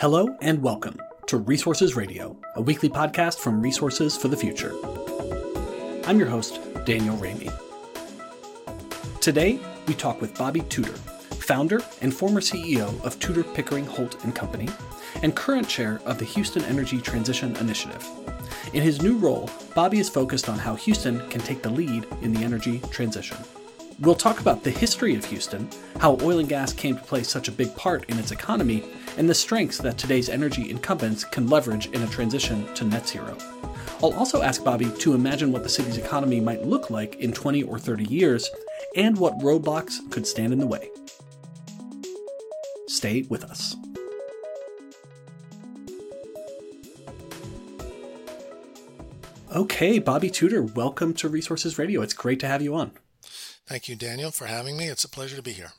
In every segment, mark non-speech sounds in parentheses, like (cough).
Hello and welcome to Resources Radio, a weekly podcast from Resources for the Future. I'm your host, Daniel Raimi. Today, we talk with Bobby Tudor, founder and former CEO of Tudor Pickering Holt and Company, and current chair of the Houston Energy Transition Initiative. In his new role, Bobby is focused on how Houston can take the lead in the energy transition. We'll talk about the history of Houston, how oil and gas came to play such a big part in its economy, and the strengths that today's energy incumbents can leverage in a transition to net zero. I'll also ask Bobby to imagine what the city's economy might look like in 20 or 30 years and what roadblocks could stand in the way. Stay with us. Okay, Bobby Tudor, welcome to Resources Radio. It's great to have you on. Thank you, Daniel, for having me. It's a pleasure to be here.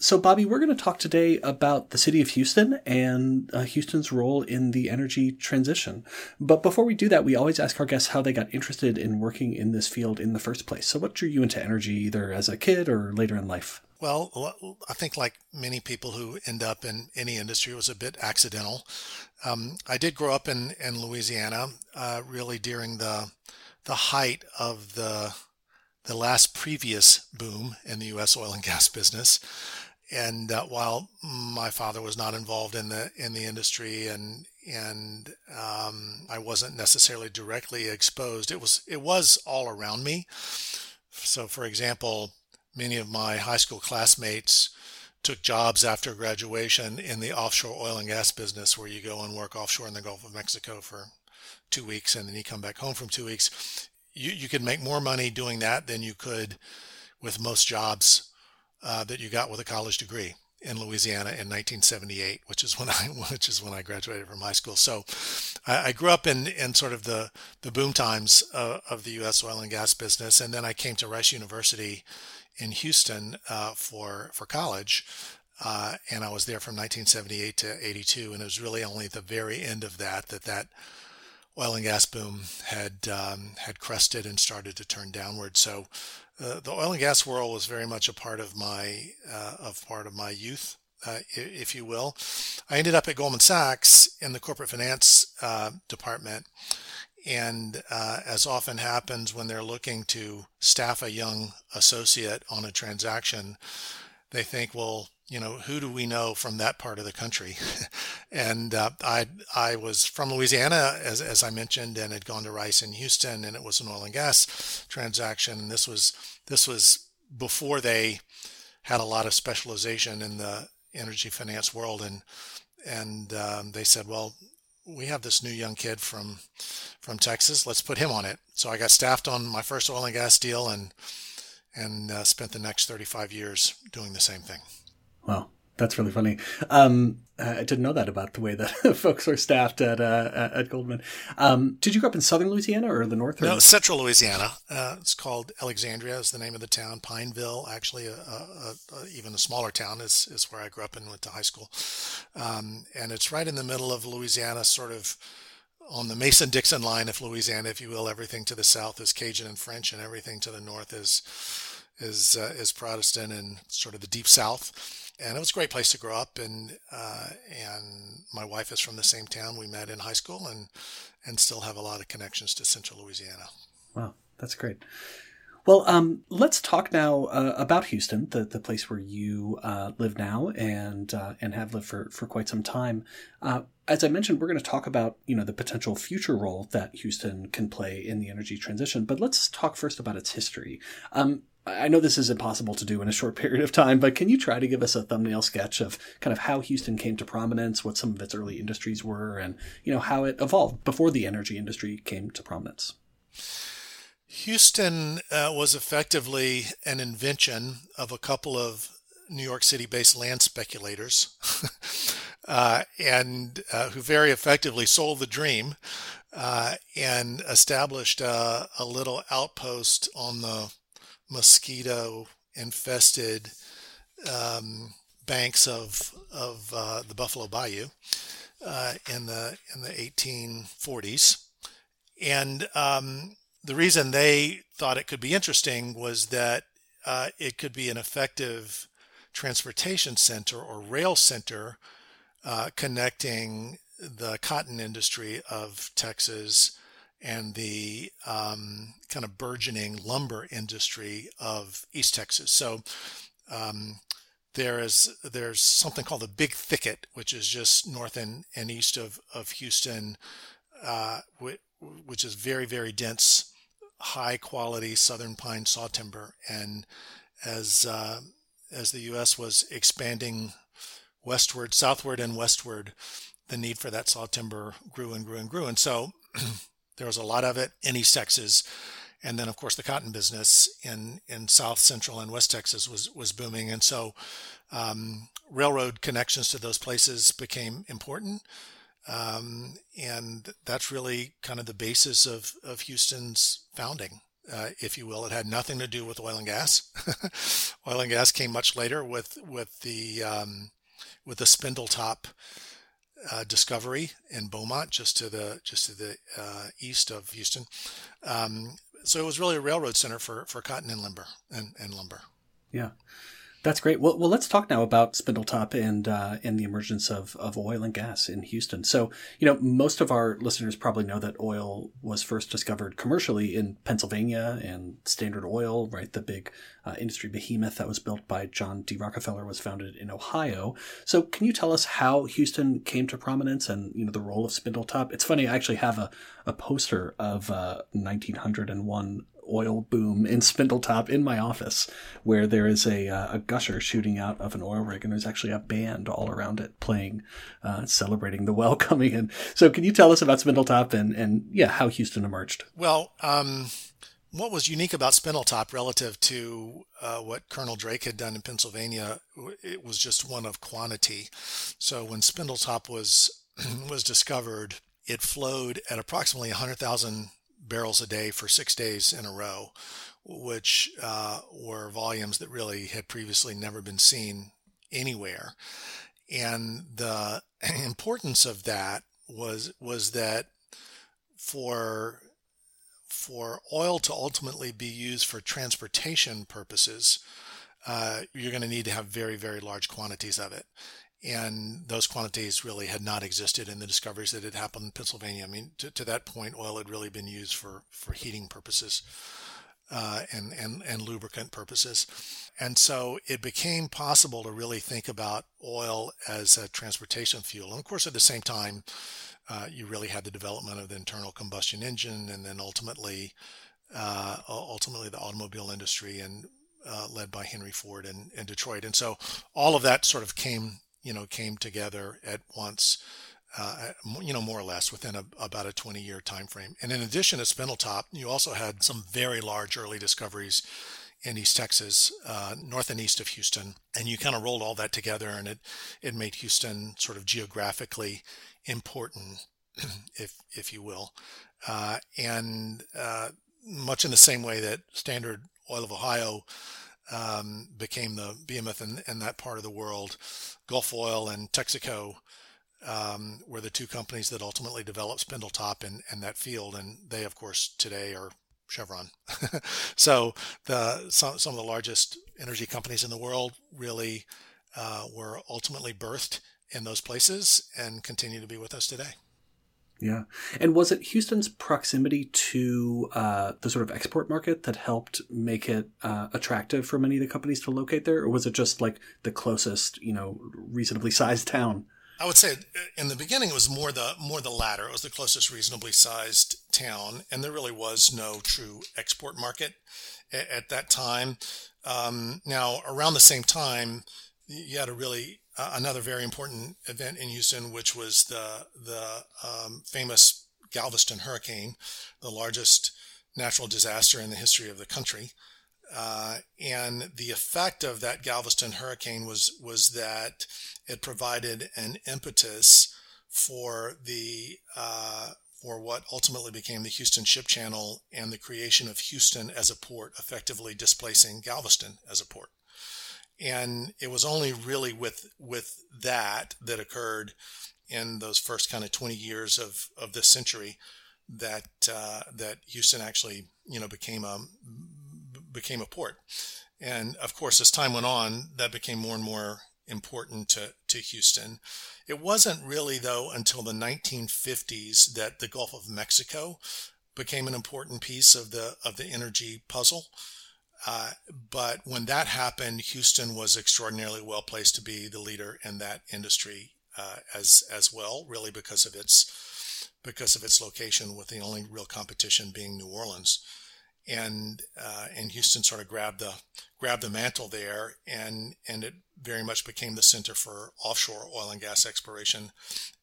So, Bobby, we're going to talk today about the city of Houston and uh, Houston's role in the energy transition. But before we do that, we always ask our guests how they got interested in working in this field in the first place. So, what drew you into energy, either as a kid or later in life? Well, I think like many people who end up in any industry, it was a bit accidental. Um, I did grow up in in Louisiana, uh, really during the the height of the the last previous boom in the U.S. oil and gas business. And uh, while my father was not involved in the in the industry and and um, I wasn't necessarily directly exposed, it was it was all around me. So, for example, many of my high school classmates took jobs after graduation in the offshore oil and gas business, where you go and work offshore in the Gulf of Mexico for two weeks and then you come back home from two weeks. You you could make more money doing that than you could with most jobs uh, that you got with a college degree in Louisiana in 1978, which is when I (laughs) which is when I graduated from high school. So I, I grew up in in sort of the the boom times uh, of the U.S. oil and gas business, and then I came to Rice University in Houston uh, for for college. Uh, and I was there from 1978 to 82, and it was really only at the very end of that that that oil and gas boom had um, had crested and started to turn downward. So uh, the oil and gas world was very much a part of my uh, of part of my youth, uh, if you will. I ended up at Goldman Sachs in the corporate finance uh, department, and uh, as often happens when they're looking to staff a young associate on a transaction, they think, well, you know, who do we know from that part of the country? (laughs) and uh, I I was from Louisiana, as, as I mentioned, and had gone to Rice in Houston, and it was an oil and gas transaction. And This was this was before they had a lot of specialization in the energy finance world, and and um, they said, well, we have this new young kid from from Texas. Let's put him on it. So I got staffed on my first oil and gas deal, and and uh, spent the next 35 years doing the same thing. Wow, that's really funny. Um, I didn't know that about the way that (laughs) folks are staffed at uh, at Goldman. Um, did you grow up in southern Louisiana or the north? Or no, central Louisiana. Uh, it's called Alexandria. Is the name of the town. Pineville, actually, a, a, a, even a smaller town, is is where I grew up and went to high school. Um, and it's right in the middle of Louisiana, sort of on the Mason Dixon line of Louisiana, if you will. Everything to the south is Cajun and French, and everything to the north is is uh, is Protestant and sort of the deep south and it was a great place to grow up. And uh, and my wife is from the same town. We met in high school, and and still have a lot of connections to Central Louisiana. Wow, that's great. Well, um, let's talk now uh, about Houston, the, the place where you uh, live now and uh, and have lived for, for quite some time. Uh, as I mentioned, we're going to talk about you know the potential future role that Houston can play in the energy transition. But let's talk first about its history. Um, I know this is impossible to do in a short (laughs) period of time, but can you try to give us a thumbnail sketch of kind of how Houston came to prominence, what some of its early industries were, and you know how it evolved before the energy industry came to prominence? Houston uh, was effectively an invention of a couple of New York City-based land speculators, (laughs) uh, and uh, who very effectively sold the dream uh, and established a little outpost on the mosquito infested um, banks of of uh, the Buffalo Bayou uh, in the in the 1840s, and um, the reason they thought it could be interesting was that uh, it could be an effective transportation center or rail center uh, connecting the cotton industry of Texas and the um, kind of burgeoning lumber industry of East Texas. So um, there is there's something called the Big Thicket, which is just north and, and east of of Houston, uh, which is very very dense, high quality southern pine saw timber. And as uh, as the U.S. was expanding westward, southward, and westward, the need for that saw timber grew and grew and grew. And so (clears throat) there was a lot of it in East Texas. And then, of course, the cotton business in, in South Central and West Texas was, was booming. And so um, railroad connections to those places became important. Um, and that's really kind of the basis of, of Houston's founding. Uh, if you will. It had nothing to do with oil and gas. (laughs) oil and gas came much later with with the um, with the Spindletop uh, discovery in Beaumont, just to the just to the uh, east of Houston. Um, so it was really a railroad center for, for cotton and lumber and, and lumber. Yeah. That's great. Well, well, let's talk now about Spindletop and uh, and the emergence of, of oil and gas in Houston. So, you know, most of our listeners probably know that oil was first discovered commercially in Pennsylvania, and Standard Oil, right, the big uh, industry behemoth that was built by John D. Rockefeller, was founded in Ohio. So, can you tell us how Houston came to prominence and you know the role of Spindletop? It's funny, I actually have a, a poster of uh, 1901 oil boom in Spindletop in my office, where there is a, uh, a gusher shooting out of an oil rig, and there's actually a band all around it playing, uh, celebrating the well (laughs) coming in. So, can you tell us about Spindletop and, and yeah, how Houston emerged? Well, um, what was unique about Spindletop relative to uh, what Colonel Drake had done in Pennsylvania, it was just one of quantity. So, when Spindletop was (clears throat) was discovered, it flowed at approximately 100,000 barrels a day for six days in a row, which uh, were volumes that really had previously never been seen anywhere. And the (clears throat) importance of that was was that for for oil to ultimately be used for transportation purposes, uh, you're going to need to have very very large quantities of it and those quantities really had not existed in the discoveries that had happened in Pennsylvania. I mean, to, to that point, oil had really been used for, for heating purposes uh, and, and, and lubricant purposes. And so it became possible to really think about oil as a transportation fuel. And of course, at the same time, uh, you really had the development of the internal combustion engine and then ultimately, uh, ultimately the automobile industry and uh, led by Henry Ford in, in Detroit. And so all of that sort of came you know, came together at once, uh, you know, more or less within a, about a 20 year time frame. And in addition to Spindletop, you also had some very large early discoveries in East Texas, uh, north and east of Houston. And you kind of rolled all that together and it, it made Houston sort of geographically important, (clears throat) if, if you will. Uh, and uh, much in the same way that Standard Oil of Ohio um, became the behemoth in, in, that part of the world. Gulf Oil and Texaco um, were the two companies that ultimately developed Spindletop in, in that field, and they, of course, today are Chevron. (laughs) so the some, some of the largest energy companies in the world really uh, were ultimately birthed in those places and continue to be with us today. Yeah. And was it Houston's proximity to uh, the sort of export market that helped make it uh, attractive for many of the companies to locate there? Or was it just like the closest, you know, reasonably sized town? I would say uh, in the beginning it was more the more the latter. It was the closest reasonably sized town, and there really was no true export market at, at that time. Um, now, around the same time, you had a really uh, another very important event in Houston, which was the the um, famous Galveston hurricane, the largest natural disaster in the history of the country. Uh, and the effect of that Galveston hurricane was was that it provided an impetus for the uh, for what ultimately became the Houston Ship Channel and the creation of Houston as a port, effectively displacing Galveston as a port and it was only really with with that that occurred in those first kind of 20 years of of this century that uh, that Houston actually you know became a became a port and of course as time went on that became more and more important to, to Houston. It wasn't really, though, until the 1950s that the Gulf of Mexico became an important piece of the of the energy puzzle. Uh, but when that happened, Houston was extraordinarily well placed to be the leader in that industry uh, as as well, really because of its because of its location, with the only real competition being New Orleans and uh, and Houston sort of grabbed the grabbed the mantle there, and and it very much became the center for offshore oil and gas exploration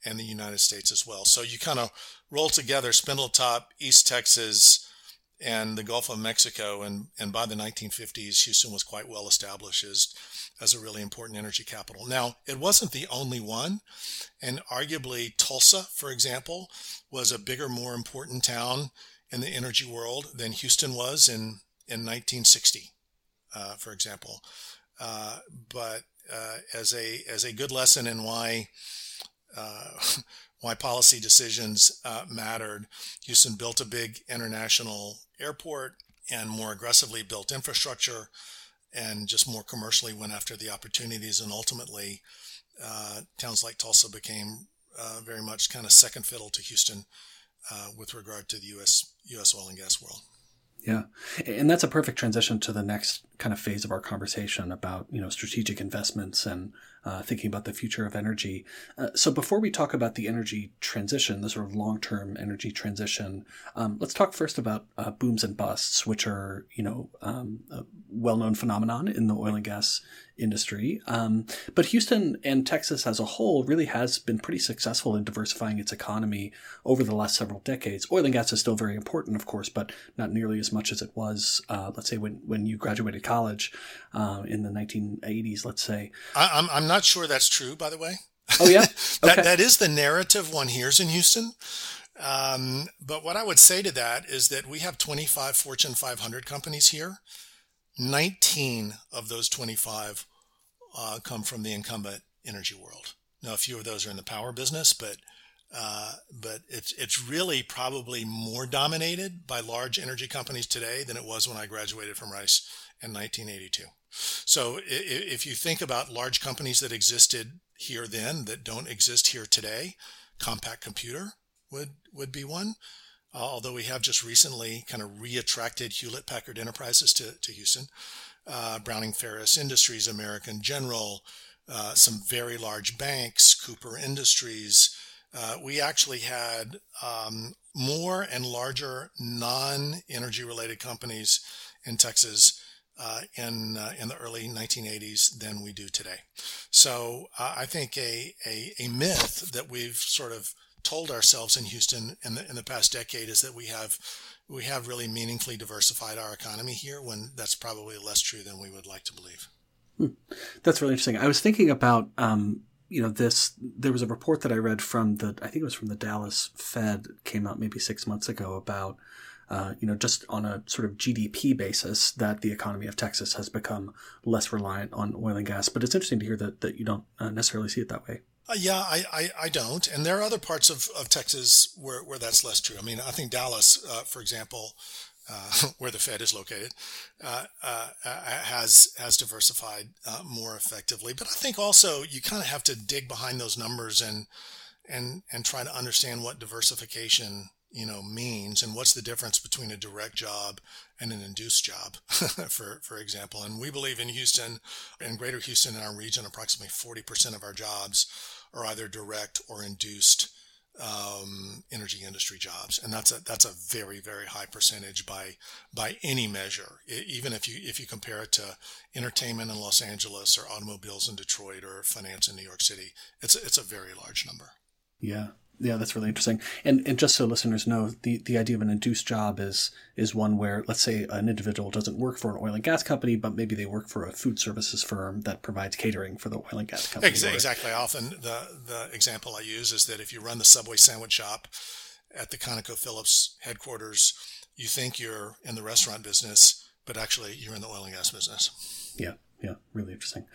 in the United States as well. So you kind of roll together Spindletop, East Texas, and the Gulf of Mexico, and and by the 1950s, Houston was quite well established as as a really important energy capital. Now, it wasn't the only one, and arguably Tulsa, for example, was a bigger, more important town in the energy world than Houston was in, in 1960, uh, for example. Uh, but uh, as a as a good lesson in why uh, (laughs) why policy decisions uh, mattered, Houston built a big international airport and more aggressively built infrastructure and just more commercially went after the opportunities and ultimately uh, towns like Tulsa became very much kind of second fiddle to Houston uh, with regard to the U.S. U.S. oil and gas world. Yeah, and that's a perfect transition to the next kind of phase of our conversation about you know strategic investments and uh, thinking about the future of energy. Uh, so before we talk about the energy transition, the sort of long-term energy transition, um, let's talk first about uh, booms and busts, which are you know um, a well-known phenomenon in the oil and gas industry. Um, but Houston and Texas as a whole really has been pretty successful in diversifying its economy over the last several decades. Oil and gas is still very important, of course, but not nearly as much as it was, uh, let's say, when, when you graduated college uh, in the 1980s, let's say. I, I'm, I'm not sure that's true, by the way. Oh, yeah? (laughs) that, that is the narrative one hears in Houston. Um, but what I would say to that is that we have 25 Fortune 500 companies here. 19 of those 25 uh, come from the incumbent energy world. Now, a few of those are in the power business, but uh, but it's it's really probably more dominated by large energy companies today than it was when I graduated from Rice in 1982. So if you think about large companies that existed here then that don't exist here today, Compaq Computer would would be one. Uh, although we have just recently kind of reattracted Hewlett Packard Enterprises to, to Houston, uh, Browning Ferris Industries, American General, uh, some very large banks, Cooper Industries. Uh, we actually had um, more and larger non-energy related companies in Texas uh, in uh, in the early 1980s than we do today. So uh, I think a, a, a myth that we've sort of told ourselves in Houston in the in the past decade is that we have we have really meaningfully diversified our economy here when that's probably less true than we would like to believe. Hmm. That's really interesting. I was thinking about um, you know this. There was a report that I read from the I think it was from the Dallas Fed came out maybe six months ago about uh, you know, just on a sort of GDP basis, that the economy of Texas has become less reliant on oil and gas. But it's interesting to hear that, that you don't uh, necessarily see it that way. Uh, yeah, I, I, I, don't. And there are other parts of, of Texas where, where that's less true. I mean, I think Dallas, uh, for example, uh, (laughs) where the Fed is located, uh, uh, has has diversified more effectively. But I think also you kind of have to dig behind those numbers and and and try to understand what diversification you know means and what's the difference between a direct job and an induced job (laughs) for for example? And we believe in Houston in greater Houston in our region approximately 40% of our jobs are either direct or induced um, energy industry jobs. And that's a that's a very very high percentage by by any measure. It, even if you if you compare it to entertainment in Los Angeles or automobiles in Detroit or finance in New York City it's it's a very large number. Yeah yeah, that's really interesting. And and just so listeners know, the, the idea of an induced job is is one where let's say an individual doesn't work for an oil and gas company, but maybe they work for a food services firm that provides catering for the oil and gas company. Exactly. Often the the example I use is that if you run the Subway sandwich shop at the ConocoPhillips headquarters, you think you're in the restaurant business, but actually you're in the oil and gas business. Yeah, yeah, really interesting.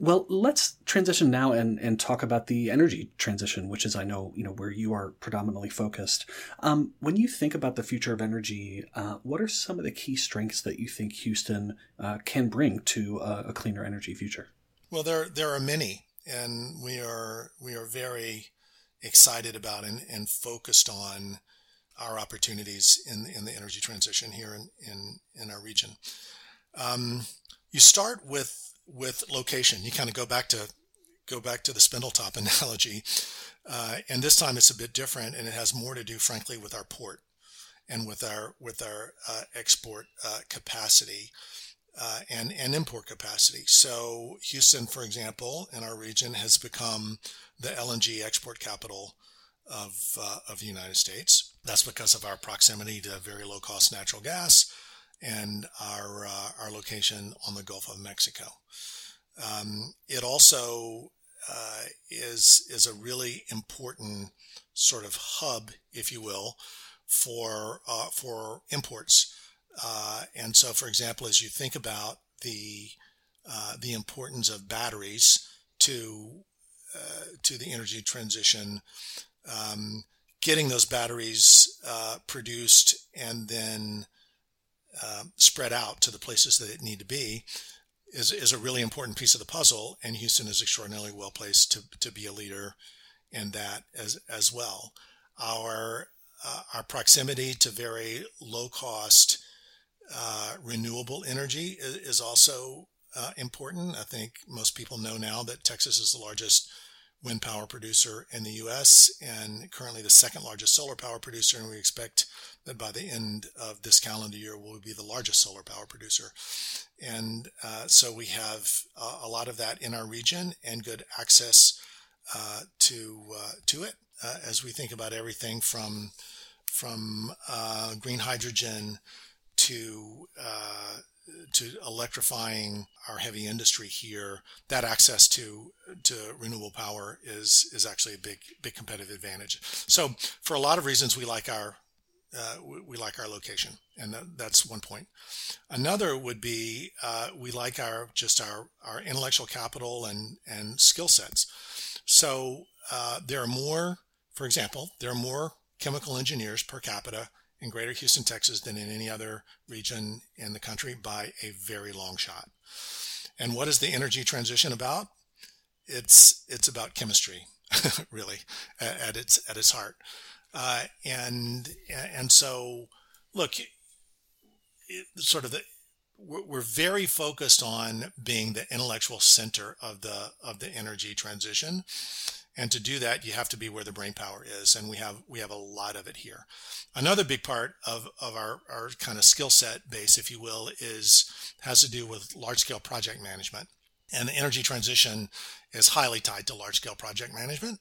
Well, let's transition now and, and talk about the energy transition, which is, I know, you know, where you are predominantly focused. Um, when you think about the future of energy, uh, what are some of the key strengths that you think Houston uh, can bring to a, a cleaner energy future? Well, there there are many, and we are we are very excited about and, and focused on our opportunities in in the energy transition here in in, in our region. Um, you start with with location. You kind of go back to go back to the Spindletop (laughs) analogy, uh, and this time it's a bit different, and it has more to do, frankly, with our port and with our with our uh, export uh, capacity uh, and and import capacity. So Houston, for example, in our region, has become the LNG export capital of uh, of the United States. That's because of our proximity to very low cost natural gas and our uh, our location on the Gulf of Mexico. Um, it also uh, is is a really important sort of hub, if you will, for uh, for imports. Uh, and so, for example, as you think about the uh, the importance of batteries to uh, to the energy transition, um, getting those batteries produced and then um, spread out to the places that it need to be is, is a really important piece of the puzzle. And Houston is extraordinarily well placed to, to be a leader in that as, as well. Our, uh, our proximity to very low cost uh, renewable energy is, is also uh, important. I think most people know now that Texas is the largest wind power producer in the U.S. and currently the second largest solar power producer. And we expect that by the end of this calendar year, we'll be the largest solar power producer. And uh, so we have uh, a lot of that in our region and good access uh, to uh, to it uh, as we think about everything from from uh, green hydrogen to to electrifying our heavy industry here, that access to to renewable power is is actually a big big competitive advantage. So for a lot of reasons, we like our uh, we, like our location, and that, that's one point. Another would be uh, we like our just our our intellectual capital and and skill sets. So uh, there are more, for example, there are more chemical engineers per capita in greater Houston, Texas than in any other region in the country by a very long shot. And what is the energy transition about? It's it's about chemistry, (laughs) really, at, at, its at its heart. Uh, and and so, look, it, sort of the we're very focused on being the intellectual center of the of the energy transition and to do that, you have to be where the brain power is. And we have, we have a lot of it here. Another big part of, of our, our kind of skill set base, if you will, is, has to do with large scale project management. And the energy transition is highly tied to large scale project management.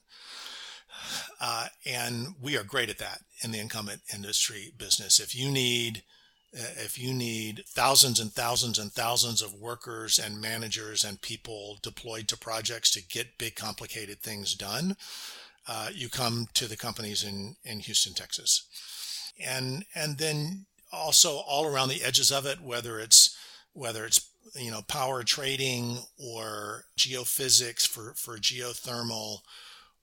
Uh, and we are great at that in the incumbent industry business. If you need, if you need thousands and thousands and thousands of workers and managers and people deployed to projects to get big complicated things done, uh, you come to the companies in, in Houston, Texas. And and then also all around the edges of it, whether it's whether it's you know power trading or geophysics for, for geothermal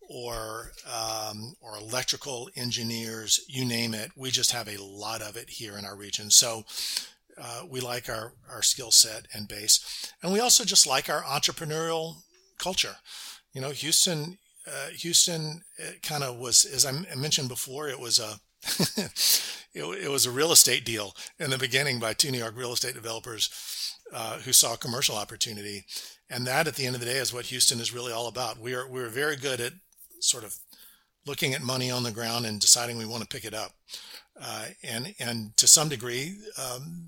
or um, or electrical engineers, you name it. We just have a lot of it here in our region. So uh, we like our our skill set and base, and we also just like our entrepreneurial culture. You know, Houston, uh, Houston, kind of was as I mentioned before, it was a (laughs) it, it, was a real estate deal in the beginning by two New York real estate developers uh, who saw commercial opportunity. And that, at the end of the day, is what Houston is really all about. We are we're very good at sort of looking at money on the ground and deciding we want to pick it up. Uh, and and to some degree, um,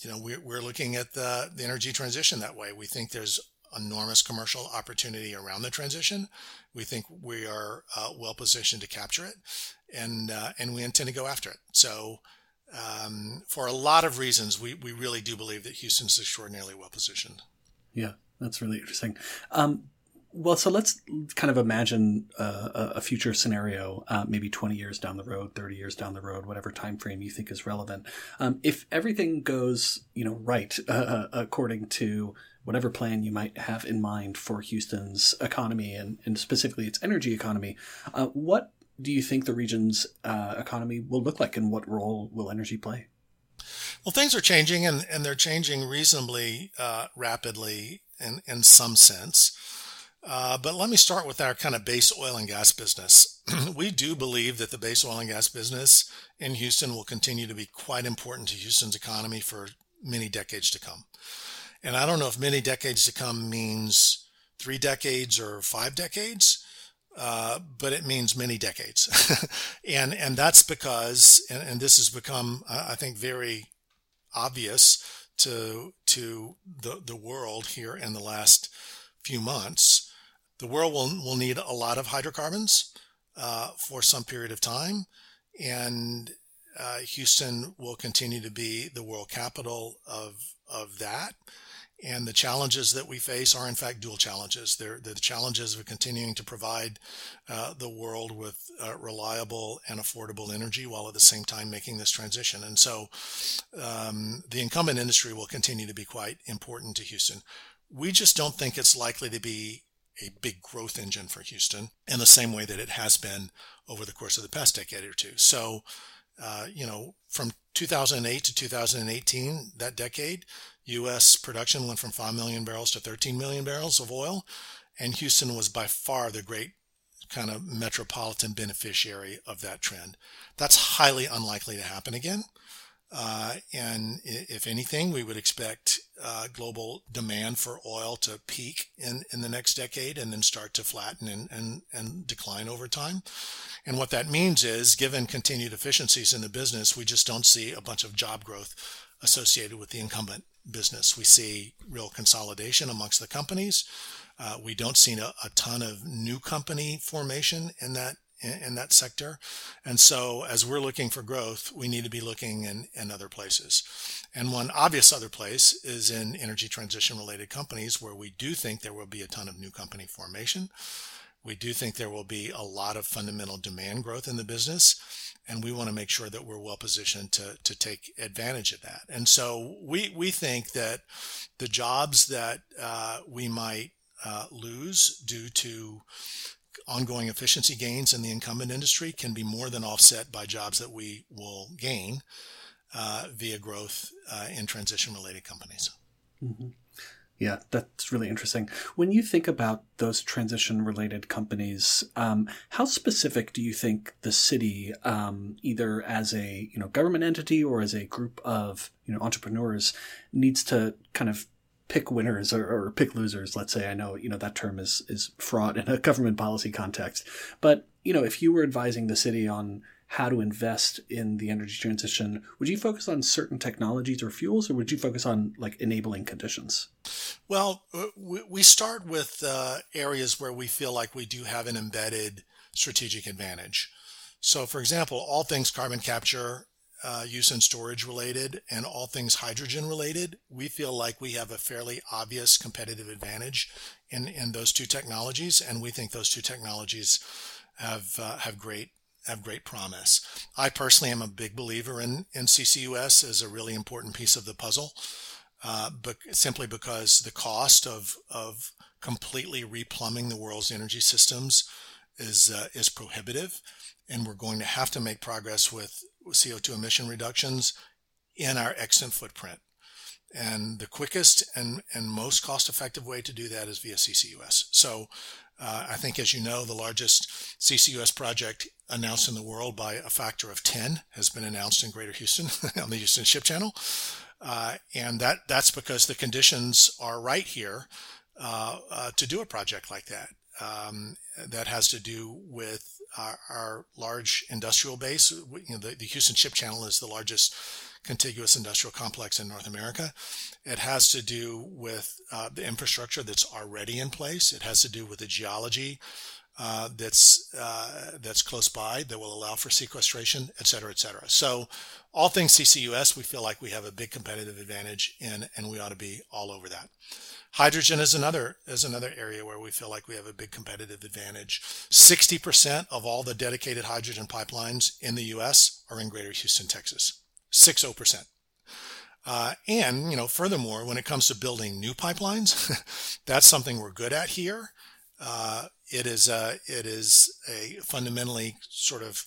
you know, we're, we're looking at the, the energy transition that way. We think there's enormous commercial opportunity around the transition. We think we are uh, well positioned to capture it, and uh, and we intend to go after it. So, um, for a lot of reasons, we we really do believe that Houston's extraordinarily well positioned. Yeah, that's really interesting. Um, well, so let's kind of imagine uh, a future scenario, uh, maybe 20 years down the road, 30 years down the road, whatever time frame you think is relevant. Um, if everything goes, you know, right uh, uh, according to whatever plan you might have in mind for Houston's economy and, and specifically its energy economy, uh, what do you think the region's economy will look like, and what role will energy play? Well, things are changing, and, and they're changing reasonably rapidly in, in some sense. Uh, but let me start with our kind of base oil and gas business. (clears throat) we do believe that the base oil and gas business in Houston will continue to be quite important to Houston's economy for many decades to come. And I don't know if many decades to come means three decades or five decades, uh, but it means many decades. (laughs) and and that's because, and, and this has become, I think, very obvious to to the the world here in the last few months. The world will will need a lot of hydrocarbons uh, for some period of time, and uh, Houston will continue to be the world capital of of that. And the challenges that we face are, in fact, dual challenges. They're, they're the challenges of continuing to provide uh, the world with uh, reliable and affordable energy while at the same time making this transition. And so um, the incumbent industry will continue to be quite important to Houston. We just don't think it's likely to be a big growth engine for Houston in the same way that it has been over the course of the past decade or two. So, uh, you know, from 2008 to 2018, that decade, U.S. production went from 5 million barrels to 13 million barrels of oil, and Houston was by far the great kind of metropolitan beneficiary of that trend. That's highly unlikely to happen again. Uh, and if anything, we would expect uh, global demand for oil to peak in, in the next decade and then start to flatten and, and, and decline over time. And what that means is, given continued efficiencies in the business, we just don't see a bunch of job growth associated with the incumbent business. We see real consolidation amongst the companies. Uh, we don't see a, a, ton of new company formation in that in, in, that sector. And so as we're looking for growth, we need to be looking in, in other places. And one obvious other place is in energy transition related companies where we do think there will be a ton of new company formation. We do think there will be a lot of fundamental demand growth in the business and we want to make sure that we're well positioned to, to take advantage of that. And so we, we think that the jobs that uh, we might uh, lose due to ongoing efficiency gains in the incumbent industry can be more than offset by jobs that we will gain uh, via growth uh, in transition related companies. Mm-hmm. Yeah, that's really interesting. When you think about those transition related companies, um, how specific do you think the city, um, either as a you know government entity or as a group of you know entrepreneurs, needs to kind of pick winners or, or pick losers? Let's say I know you know that term is is fraught in a (laughs) government policy context, but you know if you were advising the city on how to invest in the energy transition, would you focus on certain technologies or fuels, or would you focus on like enabling conditions? Well, uh, we start with uh, areas where we feel like we do have an embedded strategic advantage. So, for example, all things carbon capture, uh, use and storage related, and all things hydrogen related, we feel like we have a fairly obvious competitive advantage in, in those two technologies, and we think those two technologies have uh, have great have great promise. I personally am a big believer in, in CCUS as a really important piece of the puzzle, uh, but simply because the cost of, of completely replumbing the world's energy systems is, uh, is prohibitive. And we're going to have to make progress with CO2 emission reductions in our extant footprint. And the quickest and, and most cost effective way to do that is via CCUS. So uh, I think, as you know, the largest CCUS project announced in the world by a factor of 10 has been announced in Greater Houston (laughs) on the Houston Ship Channel. Uh, and that, that's because the conditions are right here uh, uh to do a project like that. Um, that has to do with our, our large industrial base. You know, the, the Houston Ship Channel is the largest contiguous industrial complex in North America. It has to do with uh, the infrastructure that's already in place. It has to do with the geology uh, that's uh, that's close by that will allow for sequestration, et cetera, et cetera. So, all things CCUS, we feel like we have a big competitive advantage in, and we ought to be all over that. Hydrogen is another is another area where we feel like we have a big competitive advantage. Sixty percent of all the dedicated hydrogen pipelines in the U.S. are in Greater Houston, Texas. 60%. Uh, and, you know, furthermore, when it comes to building new pipelines, (laughs) that's something we're good at here. Uh, it is a, it is a fundamentally sort of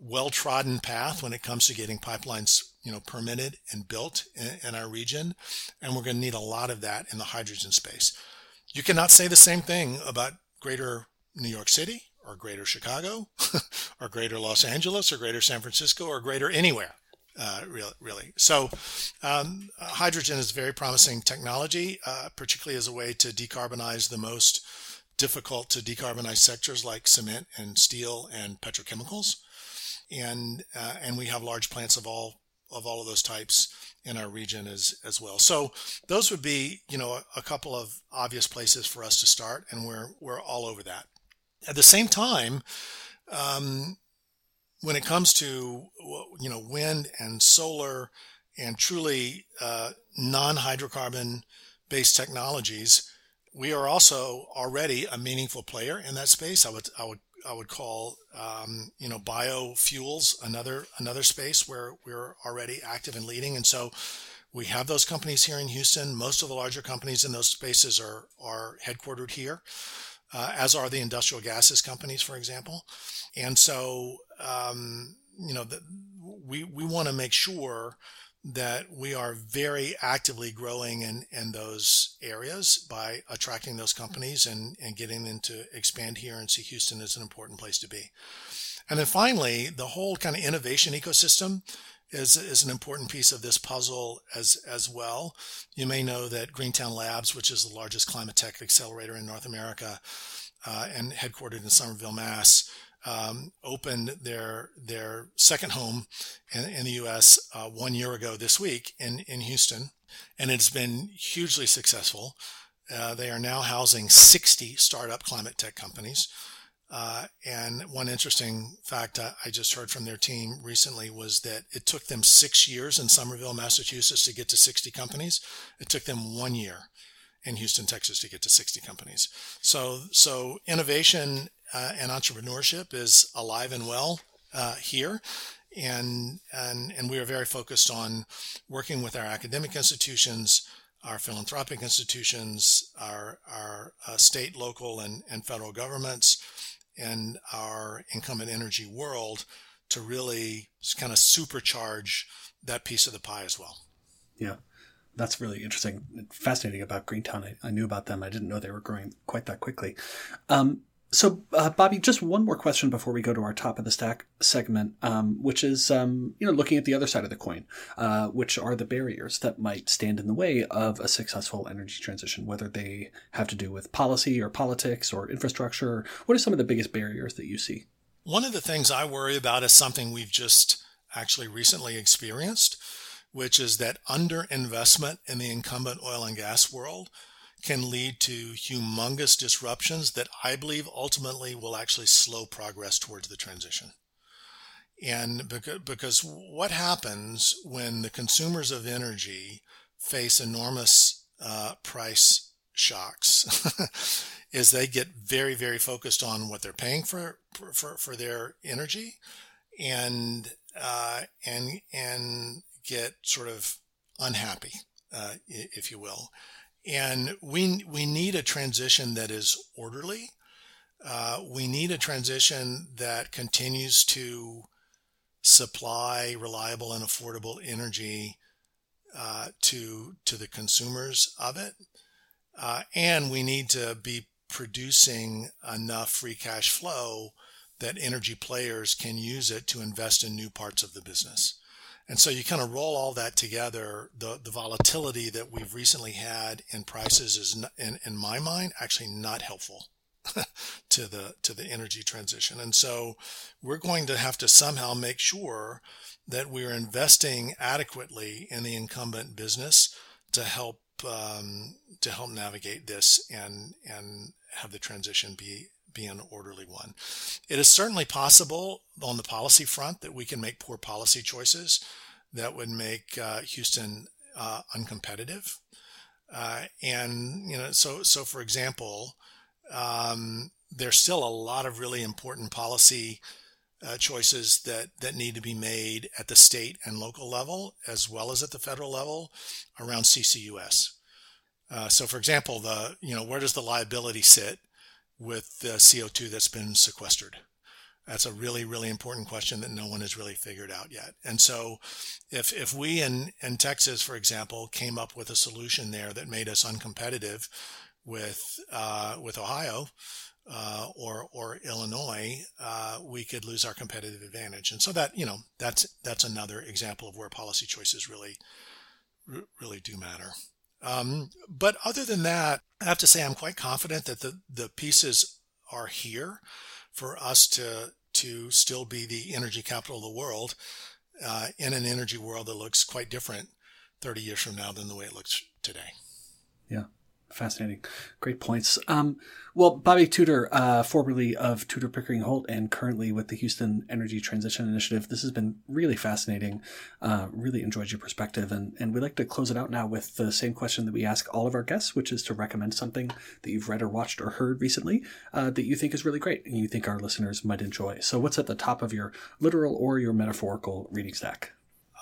well-trodden path when it comes to getting pipelines you know, permitted and built in, in our region. And we're going to need a lot of that in the hydrogen space. You cannot say the same thing about greater New York City or greater Chicago (laughs) or greater Los Angeles or greater San Francisco or greater anywhere. Uh, really, really. So, um, hydrogen is very promising technology, uh, particularly as a way to decarbonize the most difficult to decarbonize sectors like cement and steel and petrochemicals. And uh, and we have large plants of all of all of those types in our region as as well. So those would be you know a, a couple of obvious places for us to start, and we're we're all over that. At the same time, um, when it comes to you know wind and solar and truly uh, non-hydrocarbon based technologies, we are also already a meaningful player in that space. I would I would I would call um, you know biofuels another another space where we're already active and leading, and so we have those companies here in Houston. Most of the larger companies in those spaces are are headquartered here, uh, as are the industrial gases companies, for example, and so um, you know the, we we want to make sure that we are very actively growing in, in those areas by attracting those companies and, and getting them to expand here and see Houston as an important place to be. And then finally, the whole kind of innovation ecosystem is, is an important piece of this puzzle as, as well. You may know that Greentown Labs, which is the largest climate tech accelerator in North America uh, and headquartered in Somerville, Mass., um, opened their their second home in, in the U.S. Uh, one year ago this week in in Houston, and it's been hugely successful. Uh, they are now housing 60 startup climate tech companies. Uh, and one interesting fact I just heard from their team recently was that it took them six years in Somerville, Massachusetts to get to 60 companies. It took them one year in Houston, Texas to get to 60 companies. So, so innovation uh, and entrepreneurship is alive and well uh, here. And, and, and we are very focused on working with our academic institutions, our philanthropic institutions, our, our uh, state, local, and, and federal governments, and our incumbent energy world to really kind of supercharge that piece of the pie as well. Yeah that's really interesting, fascinating about Greentown. I, I, knew about them. I didn't know they were growing quite that quickly. Um, so, uh, Bobby, just one more question before we go to our top of the stack segment, um, which is, um, you know, looking at the other side of the coin, uh, which are the barriers that might stand in the way of a successful energy transition, whether they have to do with policy or politics or infrastructure. What are some of the biggest barriers that you see? One of the things I worry about is something we've just actually recently experienced, which is that underinvestment in the incumbent oil and gas world can lead to humongous disruptions that I believe ultimately will actually slow progress towards the transition. And because, what happens when the consumers of energy face enormous uh, price shocks (laughs) is they get very, very focused on what they're paying for, for, for their energy and, uh, and, and get sort of unhappy, uh, if you will. And we, we need a transition that is orderly. Uh, we need a transition that continues to supply reliable and affordable energy uh, to to the consumers of it, uh, and we need to be producing enough free cash flow that energy players can use it to invest in new parts of the business. And so you kind of roll all that together. The, the volatility that we've recently had in prices is, not, in, in my mind, actually not helpful (laughs) to the, to the energy transition. And so we're going to have to somehow make sure that we're investing adequately in the incumbent business to help, um, to help navigate this and, and have the transition be be an orderly one. It is certainly possible on the policy front that we can make poor policy choices that would make uh, Houston uh, uncompetitive. Uh, and you know, so so for example, um, there's still a lot of really important policy uh, choices that that need to be made at the state and local level as well as at the federal level around CCUS. Uh, so, for example, the you know where does the liability sit with the CO2 that's been sequestered. That's a really, really important question that no one has really figured out yet. And so, if if we in in Texas, for example, came up with a solution there that made us uncompetitive with uh, with Ohio uh, or or Illinois, uh, we could lose our competitive advantage. And so that you know that's that's another example of where policy choices really really do matter. Um, but other than that, I have to say I'm quite confident that the the pieces are here for us to to still be the energy capital of the world uh, in an energy world that looks quite different 30 years from now than the way it looks today. Yeah. Fascinating. Great points. Um, well, Bobby Tudor, uh, formerly of Tudor Pickering Holt and currently with the Houston Energy Transition Initiative, this has been really fascinating. Uh, really enjoyed your perspective. And, and we'd like to close it out now with the same question that we ask all of our guests, which is to recommend something that you've read or watched or heard recently uh, that you think is really great and you think our listeners might enjoy. So, what's at the top of your literal or your metaphorical reading stack?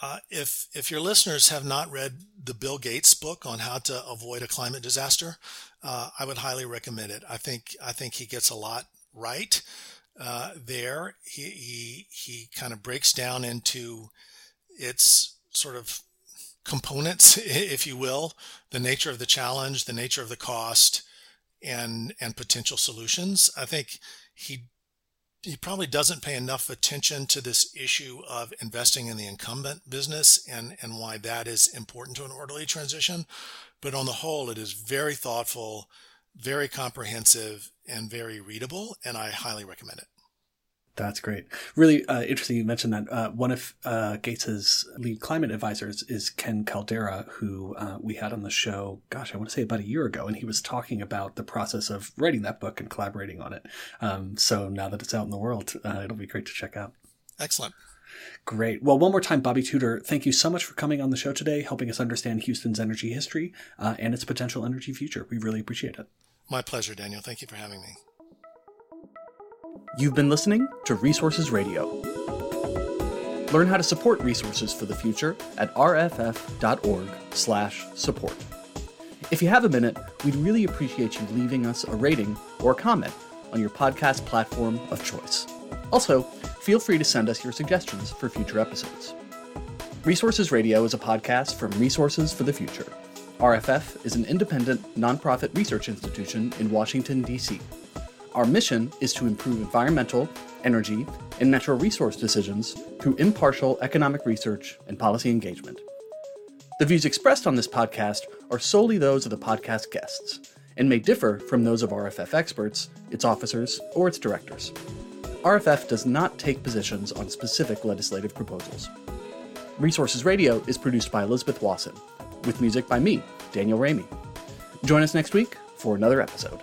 Uh, if if your listeners have not read the Bill Gates book on how to avoid a climate disaster, uh, I would highly recommend it. I think I think he gets a lot right uh, there. He he he kind of breaks down into its sort of components, (laughs) if you will, the nature of the challenge, the nature of the cost, and and potential solutions. I think he he probably doesn't pay enough attention to this issue of investing in the incumbent business and, and why that is important to an orderly transition. But on the whole, it is very thoughtful, very comprehensive, and very readable, and I highly recommend it. That's great. Really uh, interesting. You mentioned that uh, one of uh, Gates's lead climate advisors is Ken Caldeira, who uh, we had on the show. Gosh, I want to say about a year ago, and he was talking about the process of writing that book and collaborating on it. Um, so now that it's out in the world, uh, it'll be great to check out. Excellent. Great. Well, one more time, Bobby Tudor, thank you so much for coming on the show today, helping us understand Houston's energy history uh, and its potential energy future. We really appreciate it. My pleasure, Daniel. Thank you for having me. You've been listening to Resources Radio. Learn how to support resources for the future at rff.org/support. If you have a minute, we'd really appreciate you leaving us a rating or a comment on your podcast platform of choice. Also, feel free to send us your suggestions for future episodes. Resources Radio is a podcast from Resources for the Future. RFF is an independent, nonprofit research institution in Washington, D.C. Our mission is to improve environmental, energy, and natural resource decisions through impartial economic research and policy engagement. The views expressed on this podcast are solely those of the podcast guests and may differ from those of RFF experts, its officers, or its directors. RFF does not take positions on specific legislative proposals. Resources Radio is produced by Elizabeth Wasson, with music by me, Daniel Raimi. Join us next week for another episode.